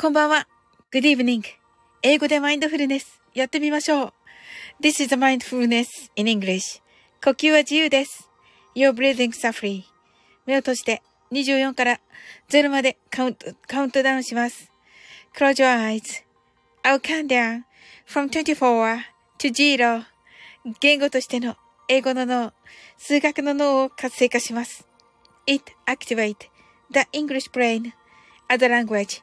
こんばんは。Good evening. 英語でマインドフルネス。やってみましょう。This is mindfulness in English. 呼吸は自由です。Your breathing s u f f e r y 目を閉じて24から0までカウント、カウントダウンします。Close your eyes. I'll count down from 24 to 0. 言語としての英語の脳、数学の脳を活性化します。It activate the English brain as a language,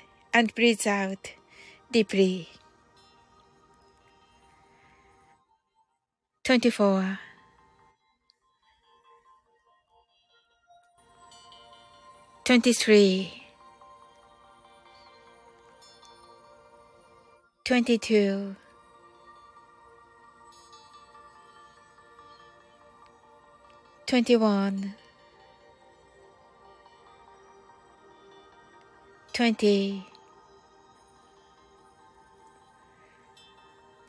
and breathe out deeply. 24 23 22 21 20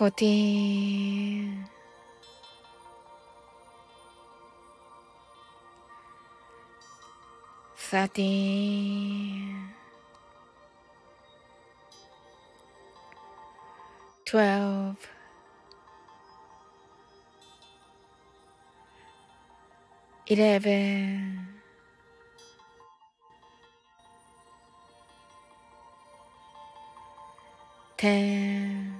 fourteen, thirteen, twelve, eleven. Ten.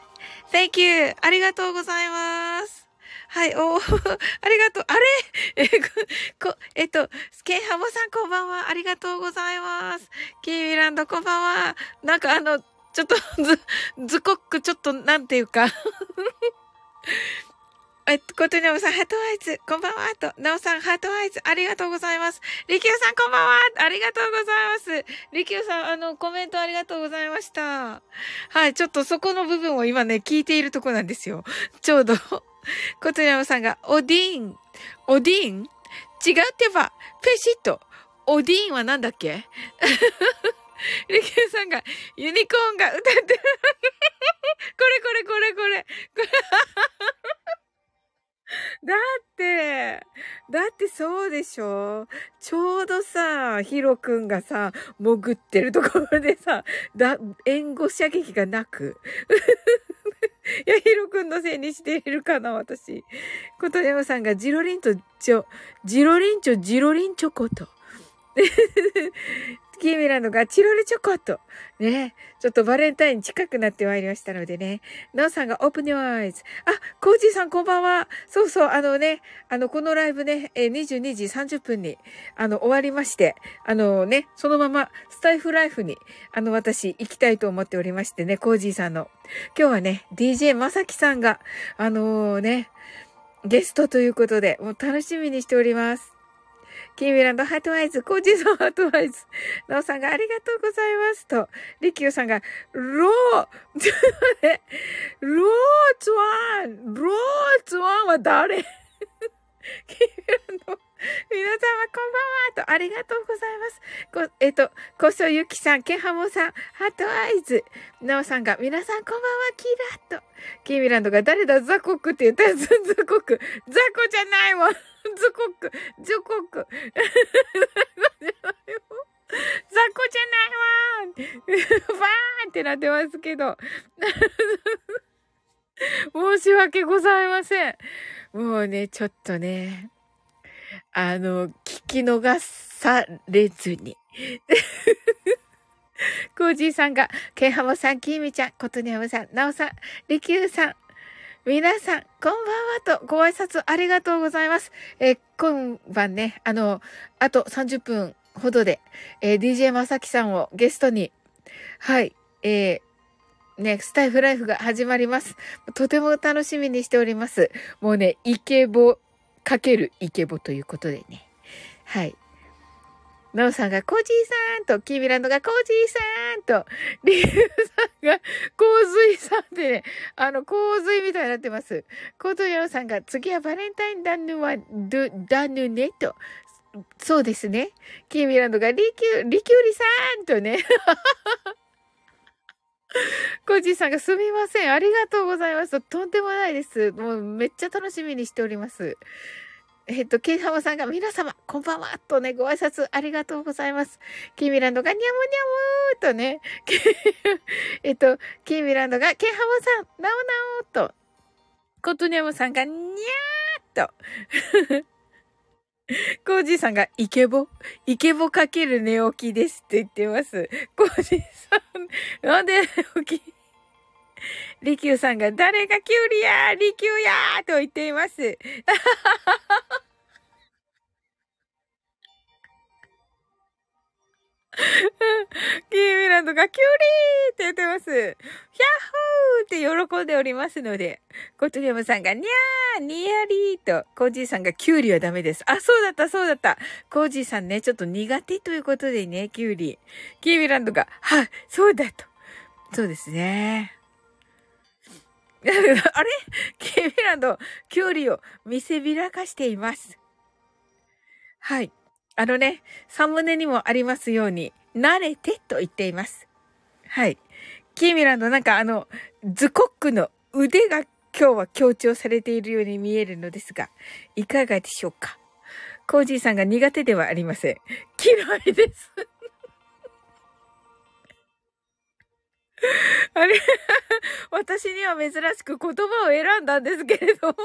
Thank you. ありがとうございます。はい、お ありがとう。あれ？え、こ、えっと、スケンハモさんこんばんは。ありがとうございます。キーミランドこんばんは。なんかあの、ちょっと、ず、ズコック、ちょっと、なんていうかえっと、ことにゃむさん、 heart eyes、こんばんは、と、なおさん、 heart eyes、ありがとうございます。りきゅうさん、こんばんは、ありがとうございます。りきゅうさん、あの、コメントありがとうございました。はい、ちょっとそこの部分を今ね、聞いているとこなんですよ。ちょうど、ことにゃむさんが、オディーン、オディーン違ってば、ペシッと、オディーンはなんだっけ？リキューさんが、ユニコーンが歌ってる。これこれこれこれ。だって、だってそうでしょ？ちょうどさ、ヒロくんがさ、潜ってるところでさ、だ、援護射撃がなく。いや、ヒロくんのせいにしているかな、私。ことやまさんが、ジロリンとジョ、ジロリンチョ、ジロリンチョコと。キーミランドがチロルチョコと。ね。ちょっとバレンタイン近くなってまいりましたのでね。ナオさんがオープニュアイズ。あ、コージーさんこんばんは。そうそう、あのね、あの、このライブね、え22時30分に、あの、終わりまして、あのね、そのままスタイフライフに、あの、私行きたいと思っておりましてね、コージーさんの。今日はね、DJ まさきさんが、あのー、ね、ゲストということで、もう楽しみにしております。キーミランドハートアイズ、コージーさんハートアイズ、ナオさんがありがとうございますと、リキューさんが、ロー、ローツワン、ローツワンは誰？キーミランド、皆様こんばんはと、ありがとうございます。こ、えっと、こそゆきさん、ケンハモさん、ハートアイズ、ナオさんが、皆さんこんばんは、キラッと。キーミランドが、誰だ、ザコクって言ったやつ、ザコク。ザコじゃないもん。ズコック、ズコック。雑魚じゃないわーバーンってなってますけど。申し訳ございません。もうね、ちょっとね、あの、聞き逃されずに。コージーさんが、ケンハモさん、キーミちゃん、コトニャムさん、ナオさん、リキューさん、皆さん、こんばんはとご挨拶ありがとうございます。えー、今晩ね、あの、あと30分ほどで、えー、DJ まさきさんをゲストに、はい、えー、ね、スタイフライフが始まります。とても楽しみにしております。もうね、イケボかけるイケボということでね。はい。なおさんがコージーさんと、キーミランドがコージーさんと、リュウさんが洪水さんでね、あの、洪水みたいになってます。コートヤオさんが次はバレンタインダヌは、ド、ダヌネと、そうですね。キーミランドがリキュ、リキュウリさんとね。コージーさんがすみません。ありがとうございます。とんでもないです。もうめっちゃ楽しみにしております。えっと、ケイハマさんが皆様、こんばんはとね、ご挨拶ありがとうございます。キーミランドがニャムニャムーとね、えっと、キーミランドがケイハマさん、ナオナオと、コトニャムさんがニャーと、コージーさんがイケボイケボかける寝起きですって言ってます。コージーさん、なんで起き？リキューさんが誰がキュウリやリキューやーと言っています。キーミランドがキュウリーって言ってます。ヒャッホーって喜んでおりますので、コトリアムさんがニャーニヤリーと、コージーさんがキュウリはダメです。あ、そうだった、そうだった。コージーさんね、ちょっと苦手ということでね、キュウリ。キーミランドが、はい、そうだと。そうですね。あれ？キーミランド、キュウリを見せびらかしています。はい。あのね、サムネにもありますように、慣れてと言っています。はい。キーミランドなんかあの、ズコックの腕が今日は強調されているように見えるのですが、いかがでしょうか？コージーさんが苦手ではありません。嫌いです。あれ？私には珍しく言葉を選んだんですけれど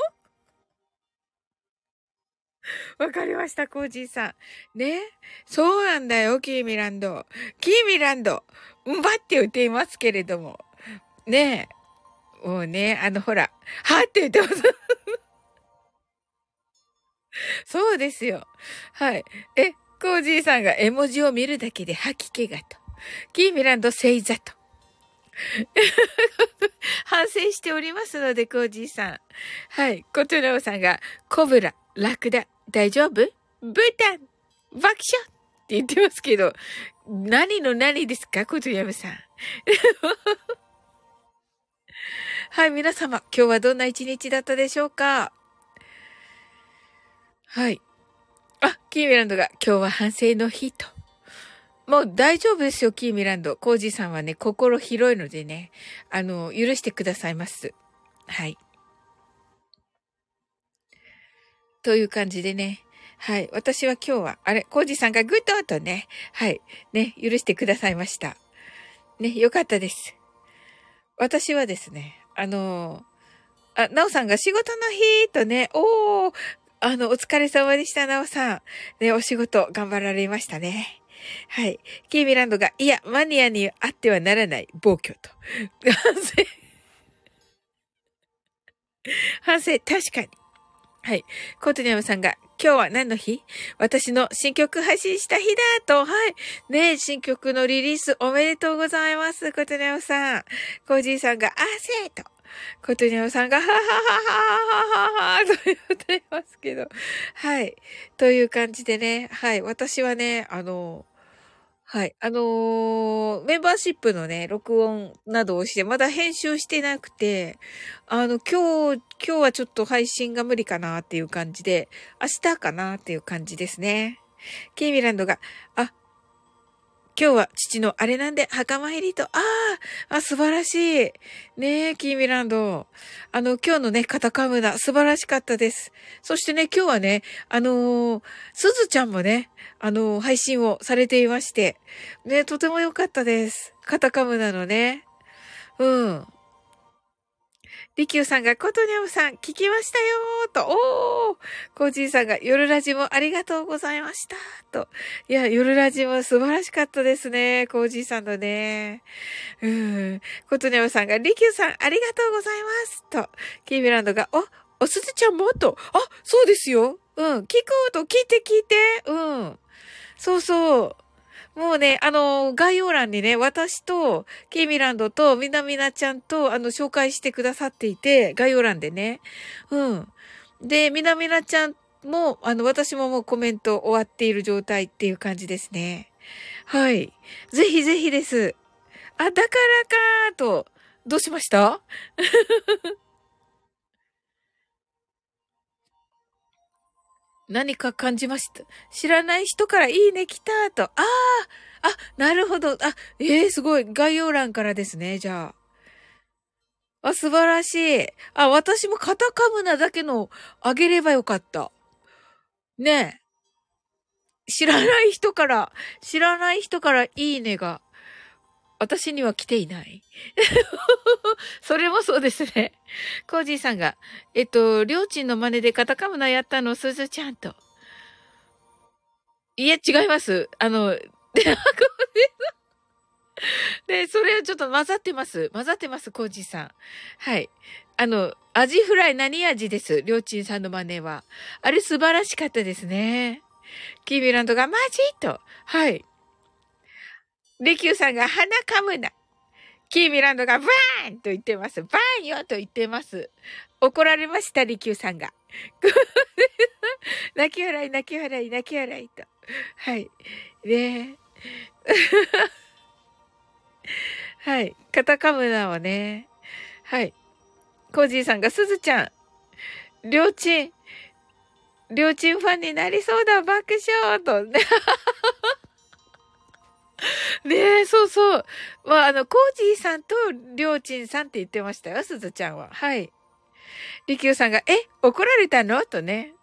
わかりました、コージーさん。ね。そうなんだよ、キーミランド。キーミランド。んばって言っていますけれども。ねえ。もうね、あの、ほら、はって言ってます。そうですよ。はい。え、コージーさんが絵文字を見るだけで吐き気がと。キーミランド星座と。反省しておりますので、コージーさん。はい。コトラオさんが、コブラ、ラクダ、大丈夫？ブータン、爆笑って言ってますけど、何の何ですか？コトヤムさん。はい、皆様、今日はどんな一日だったでしょうか？はい。あ、キーミランドが今日は反省の日と。もう大丈夫ですよ、キーミランド。コージさんはね、心広いのでね、あの、許してくださいます。はい。という感じでね。はい。私は今日は、あれ、コージさんがグッドとね、はい。ね、許してくださいました。ね、よかったです。私はですね、あのあ、なおさんが仕事の日とね、おー、あの、お疲れ様でした、なおさん。ね、お仕事頑張られましたね。はい。キーミランドが、いや、マニアにあってはならない暴挙と。反省。反省、確かに。はい。コートニャムさんが、今日は何の日？私の新曲配信した日だと。はい。ね新曲のリリースおめでとうございます。コートニャムさん。コージーさんが、あせーと。コトニャムさんが、はははははははと言ってますけど。はい。という感じでね。はい。私はね、あの、はい。あのー、メンバーシップのね、録音などをして、まだ編集してなくて、あの、今日、今日はちょっと配信が無理かなっていう感じで、明日かなっていう感じですね。ケイミランドが、あ、今日は父のあれなんで墓参りと、ああ、あ、素晴らしい。ねえ、キーミランド。あの、今日のね、カタカムナ、素晴らしかったです。そしてね、今日はね、あのー、すずちゃんもね、あのー、配信をされていまして、ね、とても良かったです。カタカムナのね。うん。リキューさんが、コトニャムさん、聞きましたよーと、おーコージーさんが、夜ラジもありがとうございましたと。いや、夜ラジも素晴らしかったですね。コージーさんのね。うん。コトニャムさんが、リキューさん、ありがとうございますと。キーミランドが、お、おすずちゃんもと。あ、そうですよ。うん。聞くと、聞いて聞いて。うん。そうそう。もうね、あの、概要欄にね、私と、ケイミランドと、みなみなちゃんと、あの、紹介してくださっていて、概要欄でね。うん。で、みなみなちゃんも、あの、私ももうコメント終わっている状態っていう感じですね。はい。ぜひぜひです。あ、だからかーと、どうしました？何か感じました。知らない人からいいね来たと。ああ、あ、なるほど。あ、ええー、すごい。概要欄からですね、じゃあ。あ、素晴らしい。あ、私もカタカムナだけのあげればよかった。ねえ。知らない人から、知らない人からいいねが私には来ていない。それもそうですね。コージーさんが、えっと、りょうちんの真似でカタカムナやったの、すずちゃんと。いえ、違います。あの、で、で、それをちょっと混ざってます。混ざってます、コージーさん。はい。あの、アジフライ何味です？りょうちんさんの真似は。あれ素晴らしかったですね。キーミランドがマジと。はい。リキューさんが鼻かむな。キーミランドがバーンと言ってます。バーンよと言ってます。怒られました、リキューさんが。泣き笑い、泣き笑い、泣き笑いと。はい。ね はい。カタカムナはね。はい。コージーさんが、すずちゃん、りょうちん、りょうちんファンになりそうだ、爆笑と。ねえ、そうそう。まあ、あの、コージーさんとりょうちんさんって言ってましたよ、すずちゃんは。はい。りきゅうさんが、え、怒られたの？とね。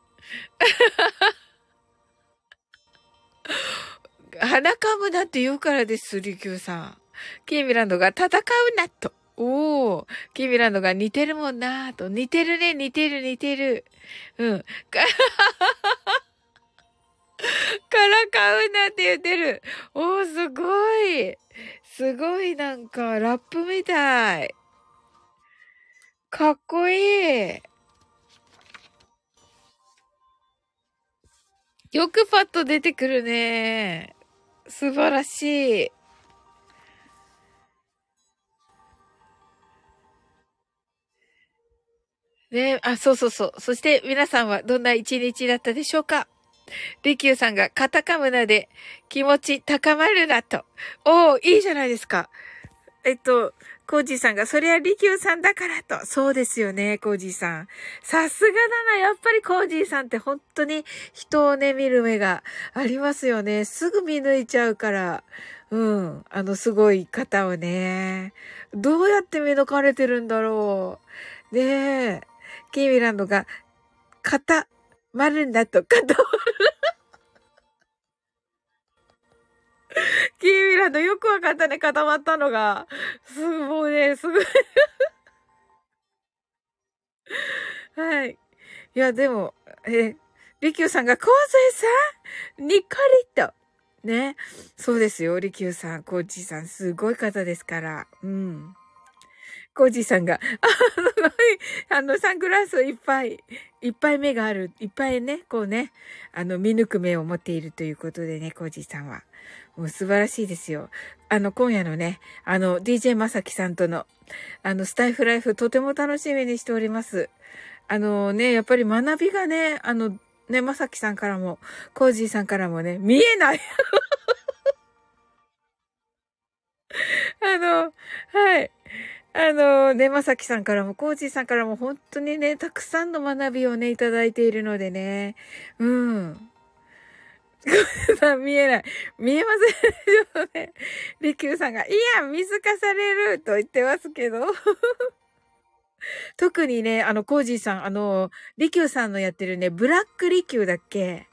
鼻かむなって言うからです、りきゅうさん。キーミランドが戦うなと。おー、キーミランドが似てるもんなと。似てるね、似てる、似てる。うん。からかうなって言ってる。おー、すごい。すごいなんか、ラップみたい。かっこいい。よくパッと出てくるね。素晴らしい。ねあ、そうそうそう。そして皆さんはどんな一日だったでしょうか？リキューさんがカタカムナで気持ち高まるなと。おー、いいじゃないですか。えっと、コージーさんが、そりゃリキューさんだからと。そうですよね、コージーさん。さすがだな。やっぱりコージーさんって本当に人をね、見る目がありますよね。すぐ見抜いちゃうから。うん。あの、すごい方をね。どうやって見抜かれてるんだろう。ねえ。キーミランドが、固まるんだと、固ま キーミランドよくわかったね、固まったのが。すごいね、すごいはい。いや、でも、え、リキューさんが、コージーさん？ニコリと。ね。そうですよ、リキューさん、コージーさん、すごい方ですから。うん。コージーさんが、あ、すごい、あの、サングラスいっぱい、いっぱい目がある、いっぱいね、こうね、あの、見抜く目を持っているということでね、コージーさんは。もう素晴らしいですよ。あの、今夜のね、あの、DJ まさきさんとの、あの、スタイフライフ、とても楽しみにしております。あのね、やっぱり学びがね、あの、ね、まさきさんからも、コージーさんからもね、見えない あの、はい。あの、ね、まさきさんからも、コージーさんからも、本当にね、たくさんの学びをね、いただいているのでね。うん。さん見えない。見えませんよ。ね。リキューさんが、いや、水化されると言ってますけど。特にね、あの、コージーさん、あの、リキューさんのやってるね、ブラックリキューだっけ？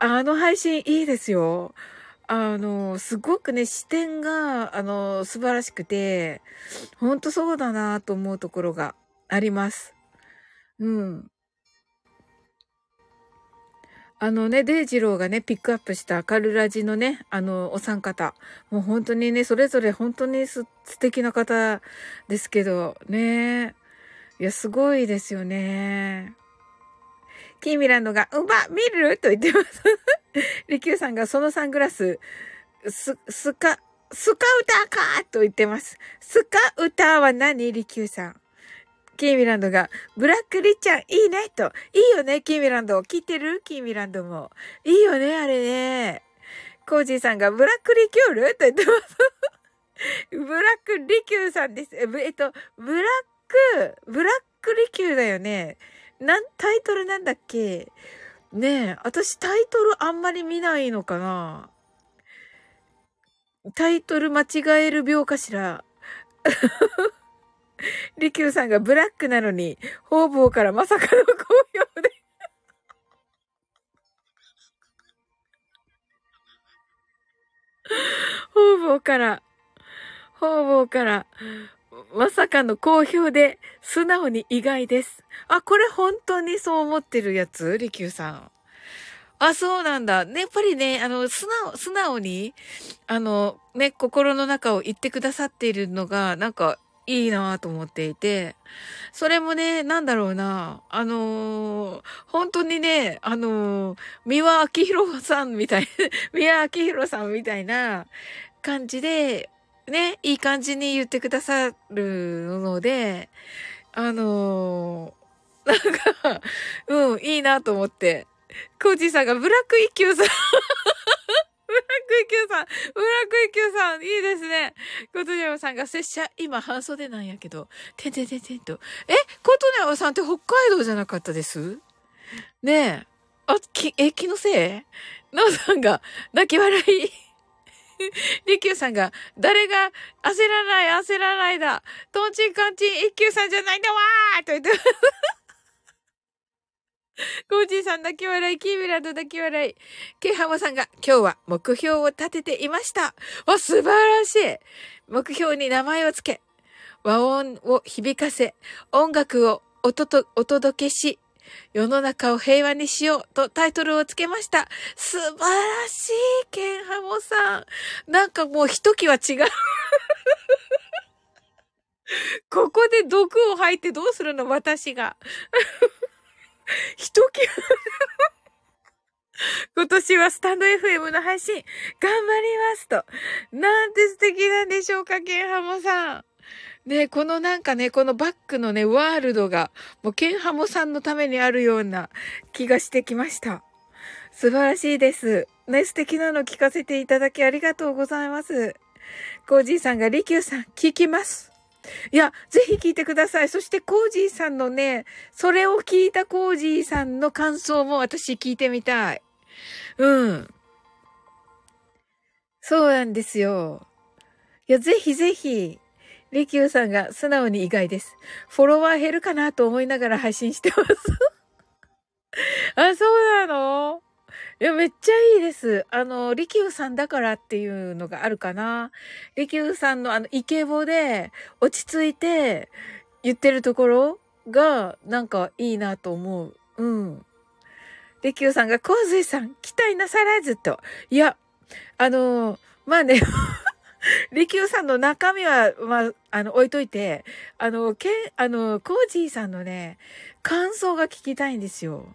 あの配信いいですよ。あの、すごくね、視点が、あの、素晴らしくて、ほんとそうだなと思うところがあります。うん。あのね、デイジローがね、ピックアップしたカルラジのね、あの、お三方。もう本当にね、それぞれ本当に素敵な方ですけど、ね。いや、すごいですよね。キーミランドが、うま、見る？と言ってます。リキューさんがそのサングラス、ス、スカ、スカウターか？と言ってます。スカウターは何？リキューさん。キーミランドが、ブラックリッちゃんいいねと。いいよね、キーミランド。聞いてる？キーミランドも。いいよね、あれね。コージーさんが、ブラックリキュール？と言ってます。ブラックリキューさんです。えっと、ブラック、ブラックリキューだよね。なん、タイトルなんだっけ？ねえ、私タイトルあんまり見ないのかなタイトル間違える病かしら リキューさんがブラックなのに、方々からまさかの好評で 方々から、方々から、まさかの好評で、素直に意外です。あ、これ本当にそう思ってるやつ？リキューさん。あ、そうなんだ。ね、やっぱりね、あの、素直、素直に、あの、ね、心の中を言ってくださっているのが、なんか、いいなと思っていて、それもね、なんだろうな、あのー、本当にね、あのー、三輪明宏さんみたい、三輪明宏さんみたいな感じで、ね、いい感じに言ってくださるので、あのー、なんか、うん、いいなと思って。コージーさんがブラック一休さんブラック一休さんブラック一休さんいいですね。コトネオさんが拙者、今半袖なんやけど、てんてんてんてんと。えコトネオさんって北海道じゃなかったです？ねえ。あ、き、え、気のせい？なおさんが泣き笑いリキューさんが、誰が焦らない、焦らないだ。トンチンカンチン一休さんじゃないんだわーと言って。コージーさん泣き笑い、キーミランド泣き笑い。ケイハモさんが、今日は目標を立てていました。わ、素晴らしい。目標に名前をつけ、和音を響かせ、音楽をおと、お届けし、世の中を平和にしようとタイトルをつけました。素晴らしい、ケンハモさん。なんかもうひときは違うここで毒を吐いてどうするの私が。ひときは 今年はスタンド FM の配信、頑張りますと。なんて素敵なんでしょうか、ケンハモさん。ね、このなんかね、このバックのね、ワールドが、もうケンハモさんのためにあるような気がしてきました。素晴らしいです。ね、素敵なの聞かせていただきありがとうございます。コージーさんが、リキューさん、聞きます。いや、ぜひ聞いてください。そしてコージーさんのね、それを聞いたコージーさんの感想も私聞いてみたい。うん。そうなんですよ。いや、ぜひぜひ、リキューさんが素直に意外です。フォロワー減るかなと思いながら配信してます あ、そうなの？いや、めっちゃいいです。あの、リキューさんだからっていうのがあるかな。リキューさんのあの、イケボで落ち着いて言ってるところがなんかいいなと思う。うん。リキューさんが、コウズイさん、期待なさらずと。いや、あの、まあね 利休さんの中身は、まあ、あの、置いといて、あの、けあの、コージーさんのね、感想が聞きたいんですよ。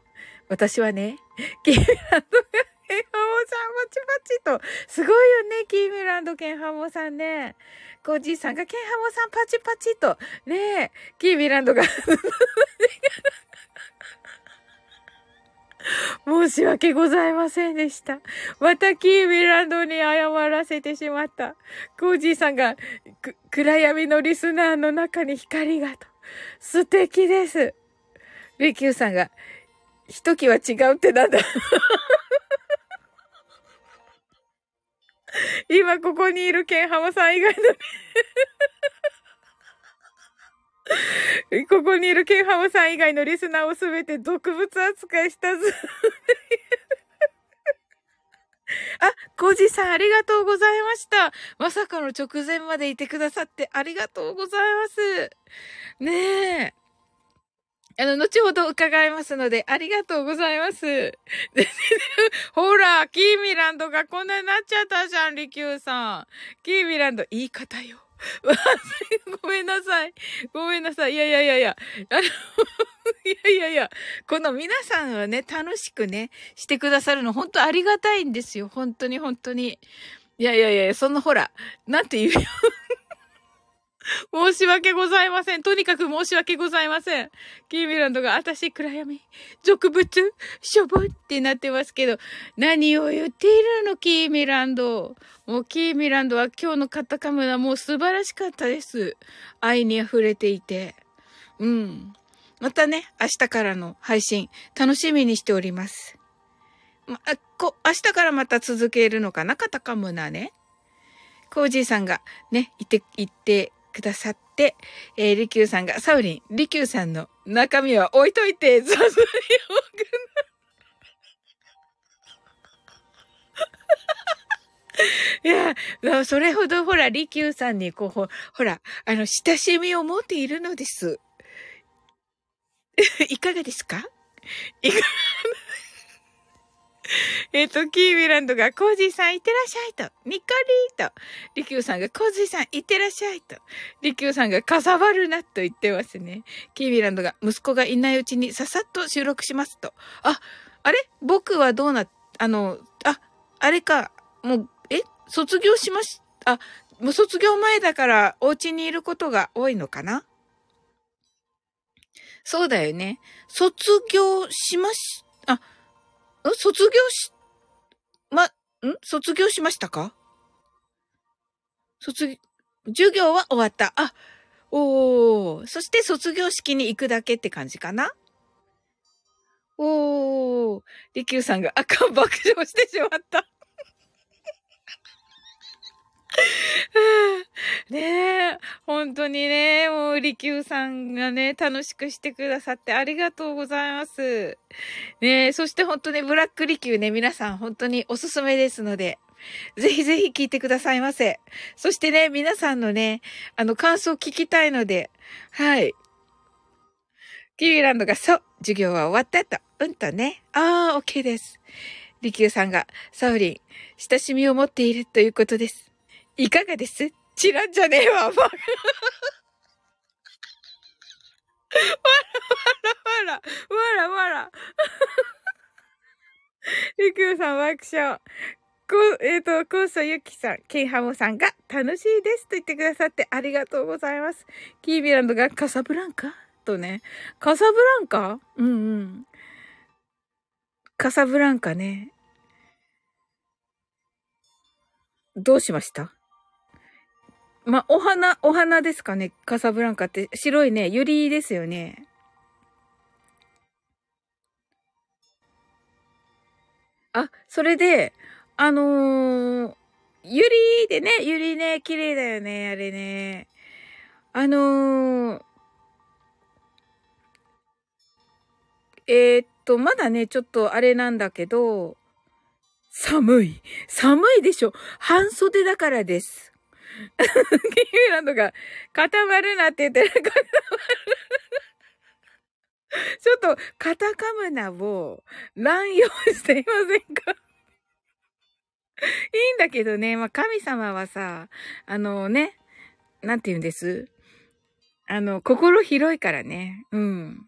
私はね、キーミランドケンハモさん、パチパチと、すごいよね、キーミランドケンハモさんね。コージーさんがケンハモさん、パチパチと、ねえキーミランドが 申し訳ございませんでした。またキーミランドに謝らせてしまった。コージーさんが、暗闇のリスナーの中に光がと。素敵です。リキューさんが、ひときは違うってなんだ今ここにいるケンハマさん以外のここにいるケンハムさん以外のリスナーをすべて毒物扱いしたず。あ、コージさんありがとうございました。まさかの直前までいてくださってありがとうございます。ねえ。あの、後ほど伺いますので、ありがとうございます。ほら、キーミランドがこんなになっちゃったじゃん、リキューさん。キーミランド、言い方よ。ごめんなさい。ごめんなさい。いやいやいやいや。あの いやいやいや。この皆さんはね、楽しくね、してくださるの、本当ありがたいんですよ。本当に本当に。いやいやいや、そのほら、なんて言うよ。申し訳ございません。とにかく申し訳ございません。キーミランドが、あたし暗闇、俗物、しょぼってなってますけど、何を言っているの、キーミランド。もうキーミランドは今日のカタカムナもう素晴らしかったです。愛に溢れていて。うん。またね、明日からの配信、楽しみにしております。ま、あ、こ、明日からまた続けるのかなカタカムナね。コージーさんがね、いて、いてくださって、えー、リキューさんが、サウリン、リキューさんの中身は置いといて、さすがに いや、それほどほら、リキューさんにこう、ほほら、あの、親しみを持っているのです。いかがですか？いかが えっと、キーミランドが、コージーさんいってらっしゃいと、ニッコリーと、リキューさんが、コージーさんいってらっしゃいと、リキューさんが、かさばるなと言ってますね。キーミランドが、息子がいないうちにささっと収録しますと。あ、あれ？僕はどうな、あの、あ、あれか、もう、え？卒業しまし、あ、もう卒業前だからお家にいることが多いのかな？そうだよね。卒業しまし、あ、卒業し、ま、ん？卒業しましたか？卒、授業は終わった。あ、おー。そして卒業式に行くだけって感じかな？おー。りきゅうさんが赤爆笑してしまった。ねえ、本当にね、もう、利休さんがね、楽しくしてくださってありがとうございます。ねえ、そして本当にブラック利休ね、皆さん本当におすすめですので、ぜひぜひ聞いてくださいませ。そしてね、皆さんのね、あの、感想聞きたいので、はい。キーランドが、そう、授業は終わったと。うんとね。ああ、OK です。利休さんが、サウリン、親しみを持っているということです。いかがです？チラんじゃねえわ、わらわらわら、わらわら。りくう さん爆笑。こ、えっ、ー、と、コウソユキさん、ケンハモさんが楽しいですと言ってくださってありがとうございます。キービランドがカサブランカ？とね。カサブランカ？うんうん。カサブランカね。どうしました？まお花、お花ですかねカサブランカって。白いね、ユリですよね。あ、それで、あのー、ユリでね、ユリね、綺麗だよね、あれね。あのー、えー、っと、まだね、ちょっとあれなんだけど、寒い。寒いでしょ。半袖だからです。キーランドが固まるなって言ってる。固まる。ちょっと、カタカムナを乱用していませんかいいんだけどね、まあ、神様はさ、あのね、なんて言うんです？あの、心広いからね。うん。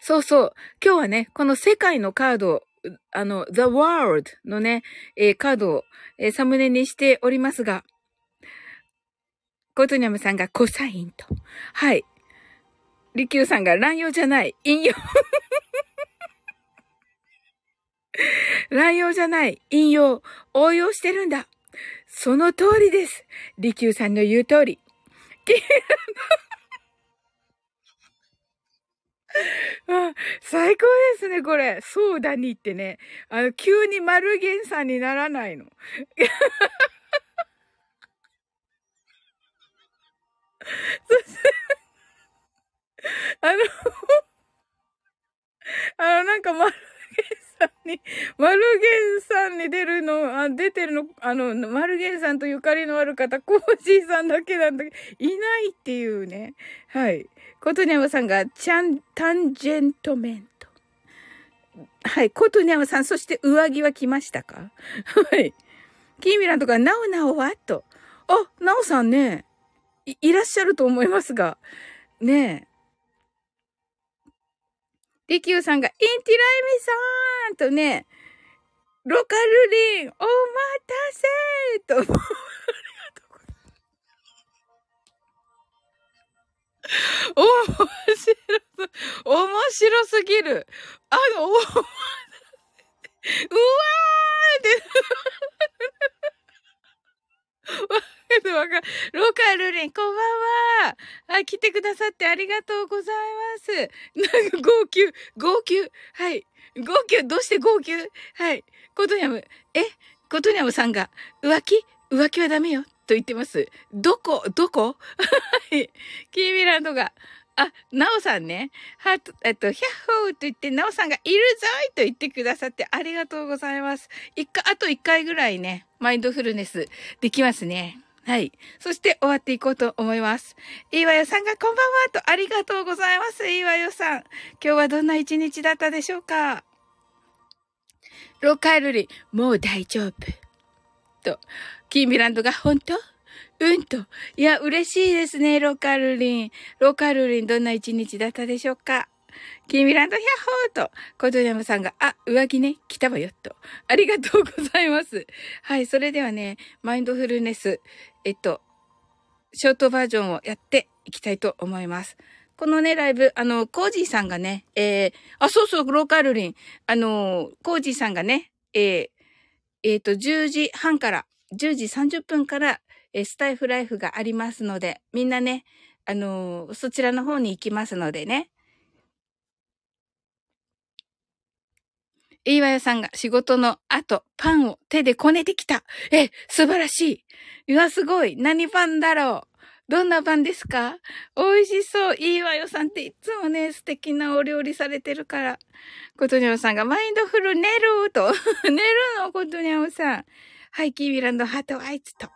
そうそう。今日はね、この世界のカード、あの、The World のね、えー、カードを、えー、サムネにしておりますが、コートニャムさんがコサインと。はい。リキューさんが乱用じゃない。引用。乱用じゃない。引用。応用してるんだ。その通りです。リキューさんの言う通り。あ最高ですね、これ。そうだにってね。あの、急に丸源さんにならないの。そして、あの、あの、なんか丸んに、マルゲンさんに出るの、あ出てるの、あの、マルゲンさんとゆかりのある方、コージーさんだけなんだけど、いないっていうね。はい。コトニャムさんが、チャン、タンジェントメント。はい。コトニャムさん、そして上着は来ましたか？はい。キーミランとか、ナオナオは？と。あ、ナオさんねい、いらっしゃると思いますが、ねえ。リキューさんが、インティライミさんとね、ロカルリン、お待たせと、面白す、面白すぎる。あの、お うわーってわ かロカルリン、こんばんは。あ、来てくださってありがとうございます。なんか、号泣、号泣？はい。号泣、どうして号泣？はい。コトニャム、え？コトニャムさんが、浮気？浮気はダメよ。と言ってます。どこ？どこ？はい。キーミランドが、あ、ナオさんね。は、えっと、ヒャッホーと言って、ナオさんがいるぞいと言ってくださってありがとうございます。一回、あと一回ぐらいね、マインドフルネスできますね。はい。そして終わっていこうと思います。いいわよさんがこんばんはとありがとうございます。いいわよさん。今日はどんな一日だったでしょうか？ロカルリ、もう大丈夫。と、キーミランドが本当？うんと。いや、嬉しいですね、ロカルリン。ロカルリン、どんな一日だったでしょうか？キーミランドヒャッホーと、コトヤムさんが、あ、上着ね、着たわよ、と。ありがとうございます。はい、それではね、マインドフルネス、えっと、ショートバージョンをやっていきたいと思います。このね、ライブ、あの、コージーさんがね、えー、あ、そうそう、ローカルリン。あの、コージーさんがね、えー、えっ、ー、と、10時半から、10時30分から、えー、スタイフライフがありますので、みんなね、あの、そちらの方に行きますのでね、いわやさんが仕事の後、パンを手でこねてきた。え、素晴らしい。うわ、すごい。何パンだろう。どんなパンですか？美味しそう。いいわよさんっていつもね、素敵なお料理されてるから。ことにゃおさんがマインドフル寝ると。寝る のことにゃおさん。はい、キービランドハートアイツと。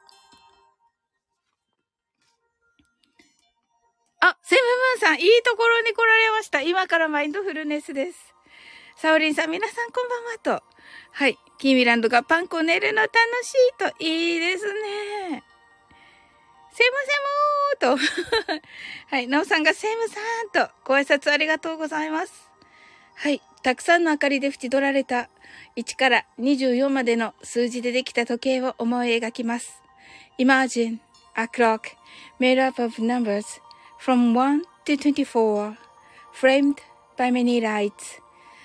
あ、セブブンさん、いいところに来られました。今からマインドフルネスです。サオリンさん、皆さんこんばんはと。はい。キーミランドがパン粉練るの楽しいと。いいですね。セムセムーと。はい。ナオさんがセムさんと。ご挨拶ありがとうございます。はい。たくさんの明かりで縁取られた1から24までの数字でできた時計を思い描きます。Imagine a clock made up of numbers from 1 to 24 framed by many lights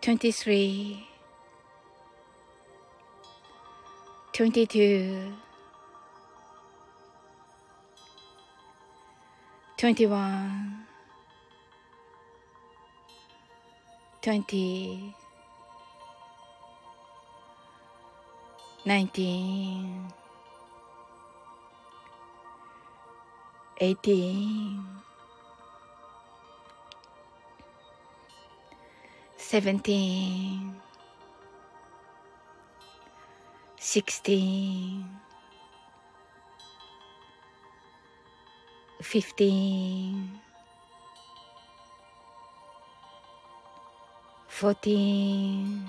23 22 21 20 19 18 17 16 15 14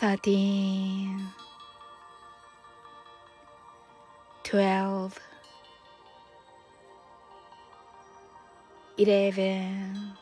13 12 11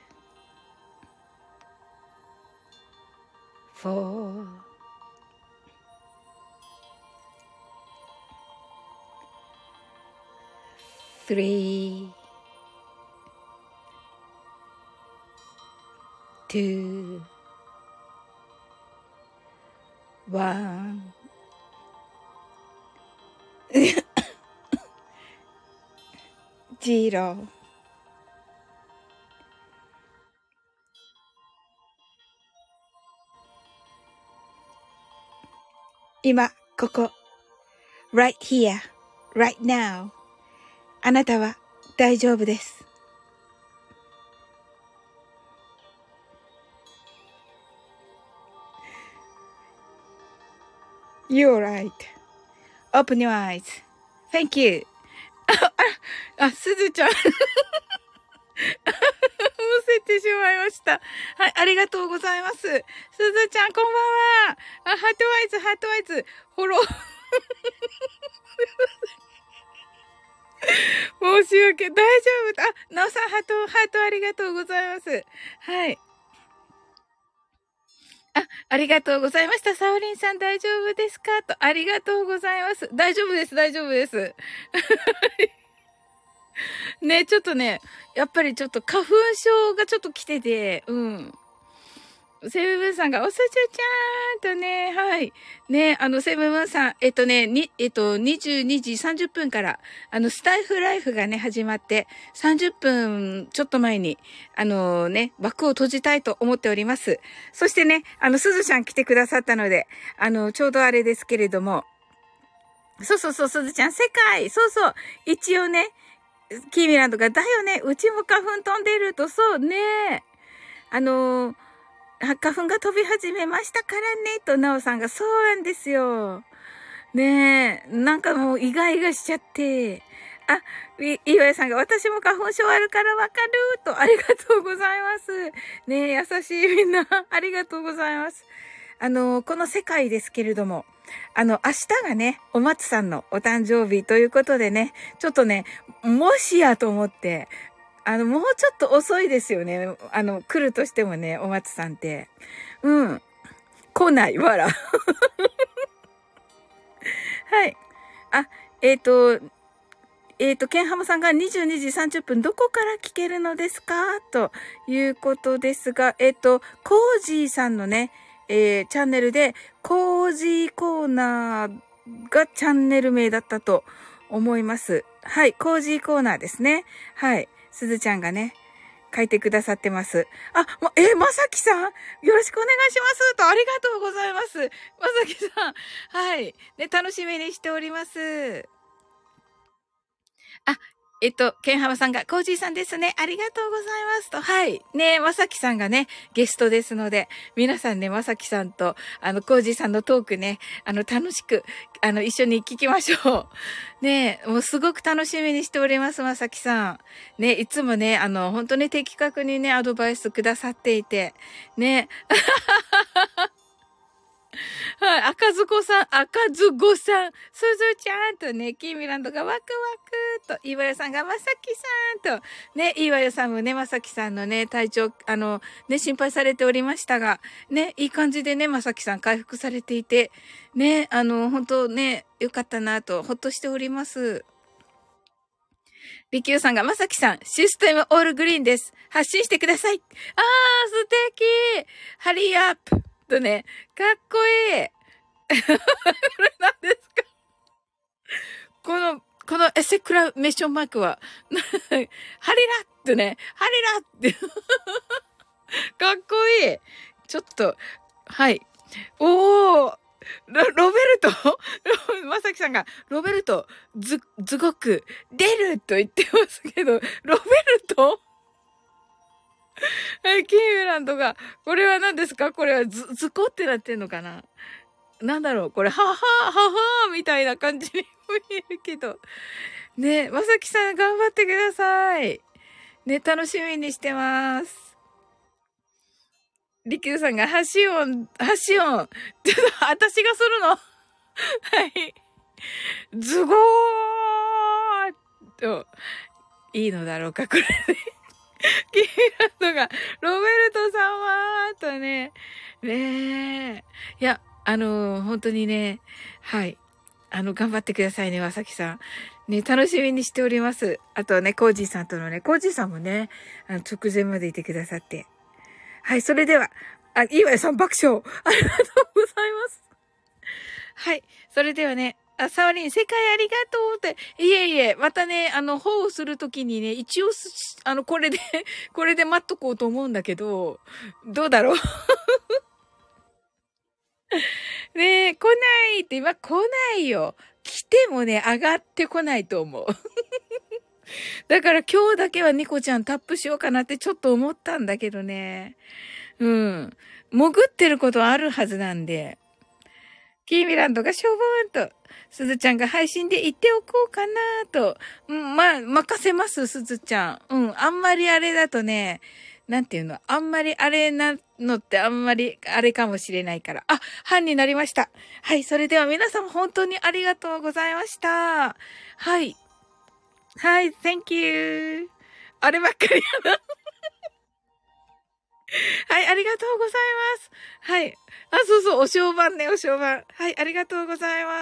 Four, three, two, one ジ今、ここ。right here, right now. あなたは大丈夫です。You're right. Open your eyes. Thank you. あ、すずちゃん。むせてしまいました。はい、ありがとうございます。すずちゃん、こんばんは。あ、ハートワイズ、ハートワイズ、フォロー。申し訳、大丈夫。あ、なおさん、ハート、ハートありがとうございます。はい。あ、ありがとうございました。サオリンさん大丈夫ですか？と、ありがとうございます。大丈夫です、大丈夫です。ね、ちょっとね、やっぱりちょっと花粉症がちょっと来てて、うん。セブブンさんが、おすちゅちゃんとね、はい。ね、あの、セブブンさん、えっとね、に、えっと、22時30分から、あの、スタイフライフがね、始まって、30分ちょっと前に、あのね、枠を閉じたいと思っております。そしてね、あの、すずちゃん来てくださったので、あの、ちょうどあれですけれども、そうそうそう、すずちゃん、世界そうそう、一応ね、キーミランドが、だよね、うちも花粉飛んでると、そうね、あの花粉が飛び始めましたからね、と、なおさんが、そうなんですよ。ねえ、なんかもう意外がしちゃって。あ、い、岩井さんが、私も花粉症あるからわかると、ありがとうございます。ねえ、優しいみんな、ありがとうございます。あの、この世界ですけれども、あの、明日がね、お松さんのお誕生日ということでね、ちょっとね、もしやと思って、あの、もうちょっと遅いですよね。あの、来るとしてもね、お松さんって。うん。来ない、わら。はい。あ、えっ、ー、と、えっ、ー、と、ケンハムさんが22時30分、どこから聞けるのですかということですが、えっ、ー、と、コージーさんのね、えー、チャンネルで、コージーコーナーがチャンネル名だったと思います。はい、コージーコーナーですね。はい、すずちゃんがね、書いてくださってます。あ、ま、え、まさきさん？よろしくお願いしますと、ありがとうございます。まさきさん。はい。ね、楽しみにしております。あ、えっと、ケンハマさんが、コージーさんですね。ありがとうございますと。はい。ねまさきさんがね、ゲストですので、皆さんね、まさきさんと、あの、コージーさんのトークね、あの、楽しく、あの、一緒に聞きましょう。ねもうすごく楽しみにしております、まさきさん。ね、いつもね、あの、本当に的確にね、アドバイスくださっていて、ね。はい、赤ずこさん、赤ずごさん、すずちゃんとね、キーミランドがワクワクと、岩屋さんがまさきさんと、ね、岩屋さんもね、まさきさんのね、体調、あの、ね、心配されておりましたが、ね、いい感じでね、まさきさん回復されていて、ね、あの、本当ね、よかったなと、ほっとしております。リキューさんが、まさきさん、システムオールグリーンです。発信してください。あー、素敵ハリーアップとね、かっこいい。これ何ですか？この、このエセクラメーションマークは、ハリラってね、ハリラってかっこいい。ちょっと、はい。おーロ、ロベルト？まさきさんが、ロベルト、ず、ずごく、出ると言ってますけど、ロベルト？え、キーメランドが、これは何ですか？これはず、ずこってなってんのかな？なんだろう？これ、はは、ははみたいな感じに見えるけど。ねまさきさん頑張ってください。ね、楽しみにしてます。りきゅうさんが、橋音、橋音。ちょっと、私がするの？はい。ズゴーと、いいのだろうか、これで。キーランドが、ロベルトさんは、とね、ねえ。いや、あの、本当にね、はい。あの、頑張ってくださいね、わさきさん。ね、楽しみにしております。あとね、コージーさんとのね、コージーさんもね、あの、直前までいてくださって。はい、それでは、あ、いいわよさん爆笑。ありがとうございます。はい、それではね、あ、サワリン、世界ありがとうって。いえいえ、またね、あの、保護するときにね、一応、あの、これで これで待っとこうと思うんだけど、どうだろう？ねえ、来ないって今来ないよ。来てもね、上がってこないと思う。だから今日だけはニコちゃんタップしようかなってちょっと思ったんだけどね。うん。潜ってることあるはずなんで。キーミランドがしょぼーんと、すずちゃんが配信で言っておこうかなと。うん、まあ、任せます、すずちゃん。うん、あんまりあれだとね、なんていうの、あんまりあれなのってあんまりあれかもしれないから。あ、半になりました。はい、それでは皆様本当にありがとうございました。はい。はい、thank you. あればっかりやな。はい、ありがとうございます。はい。あ、そうそう、お正番ね、お正番。はい、ありがとうございます。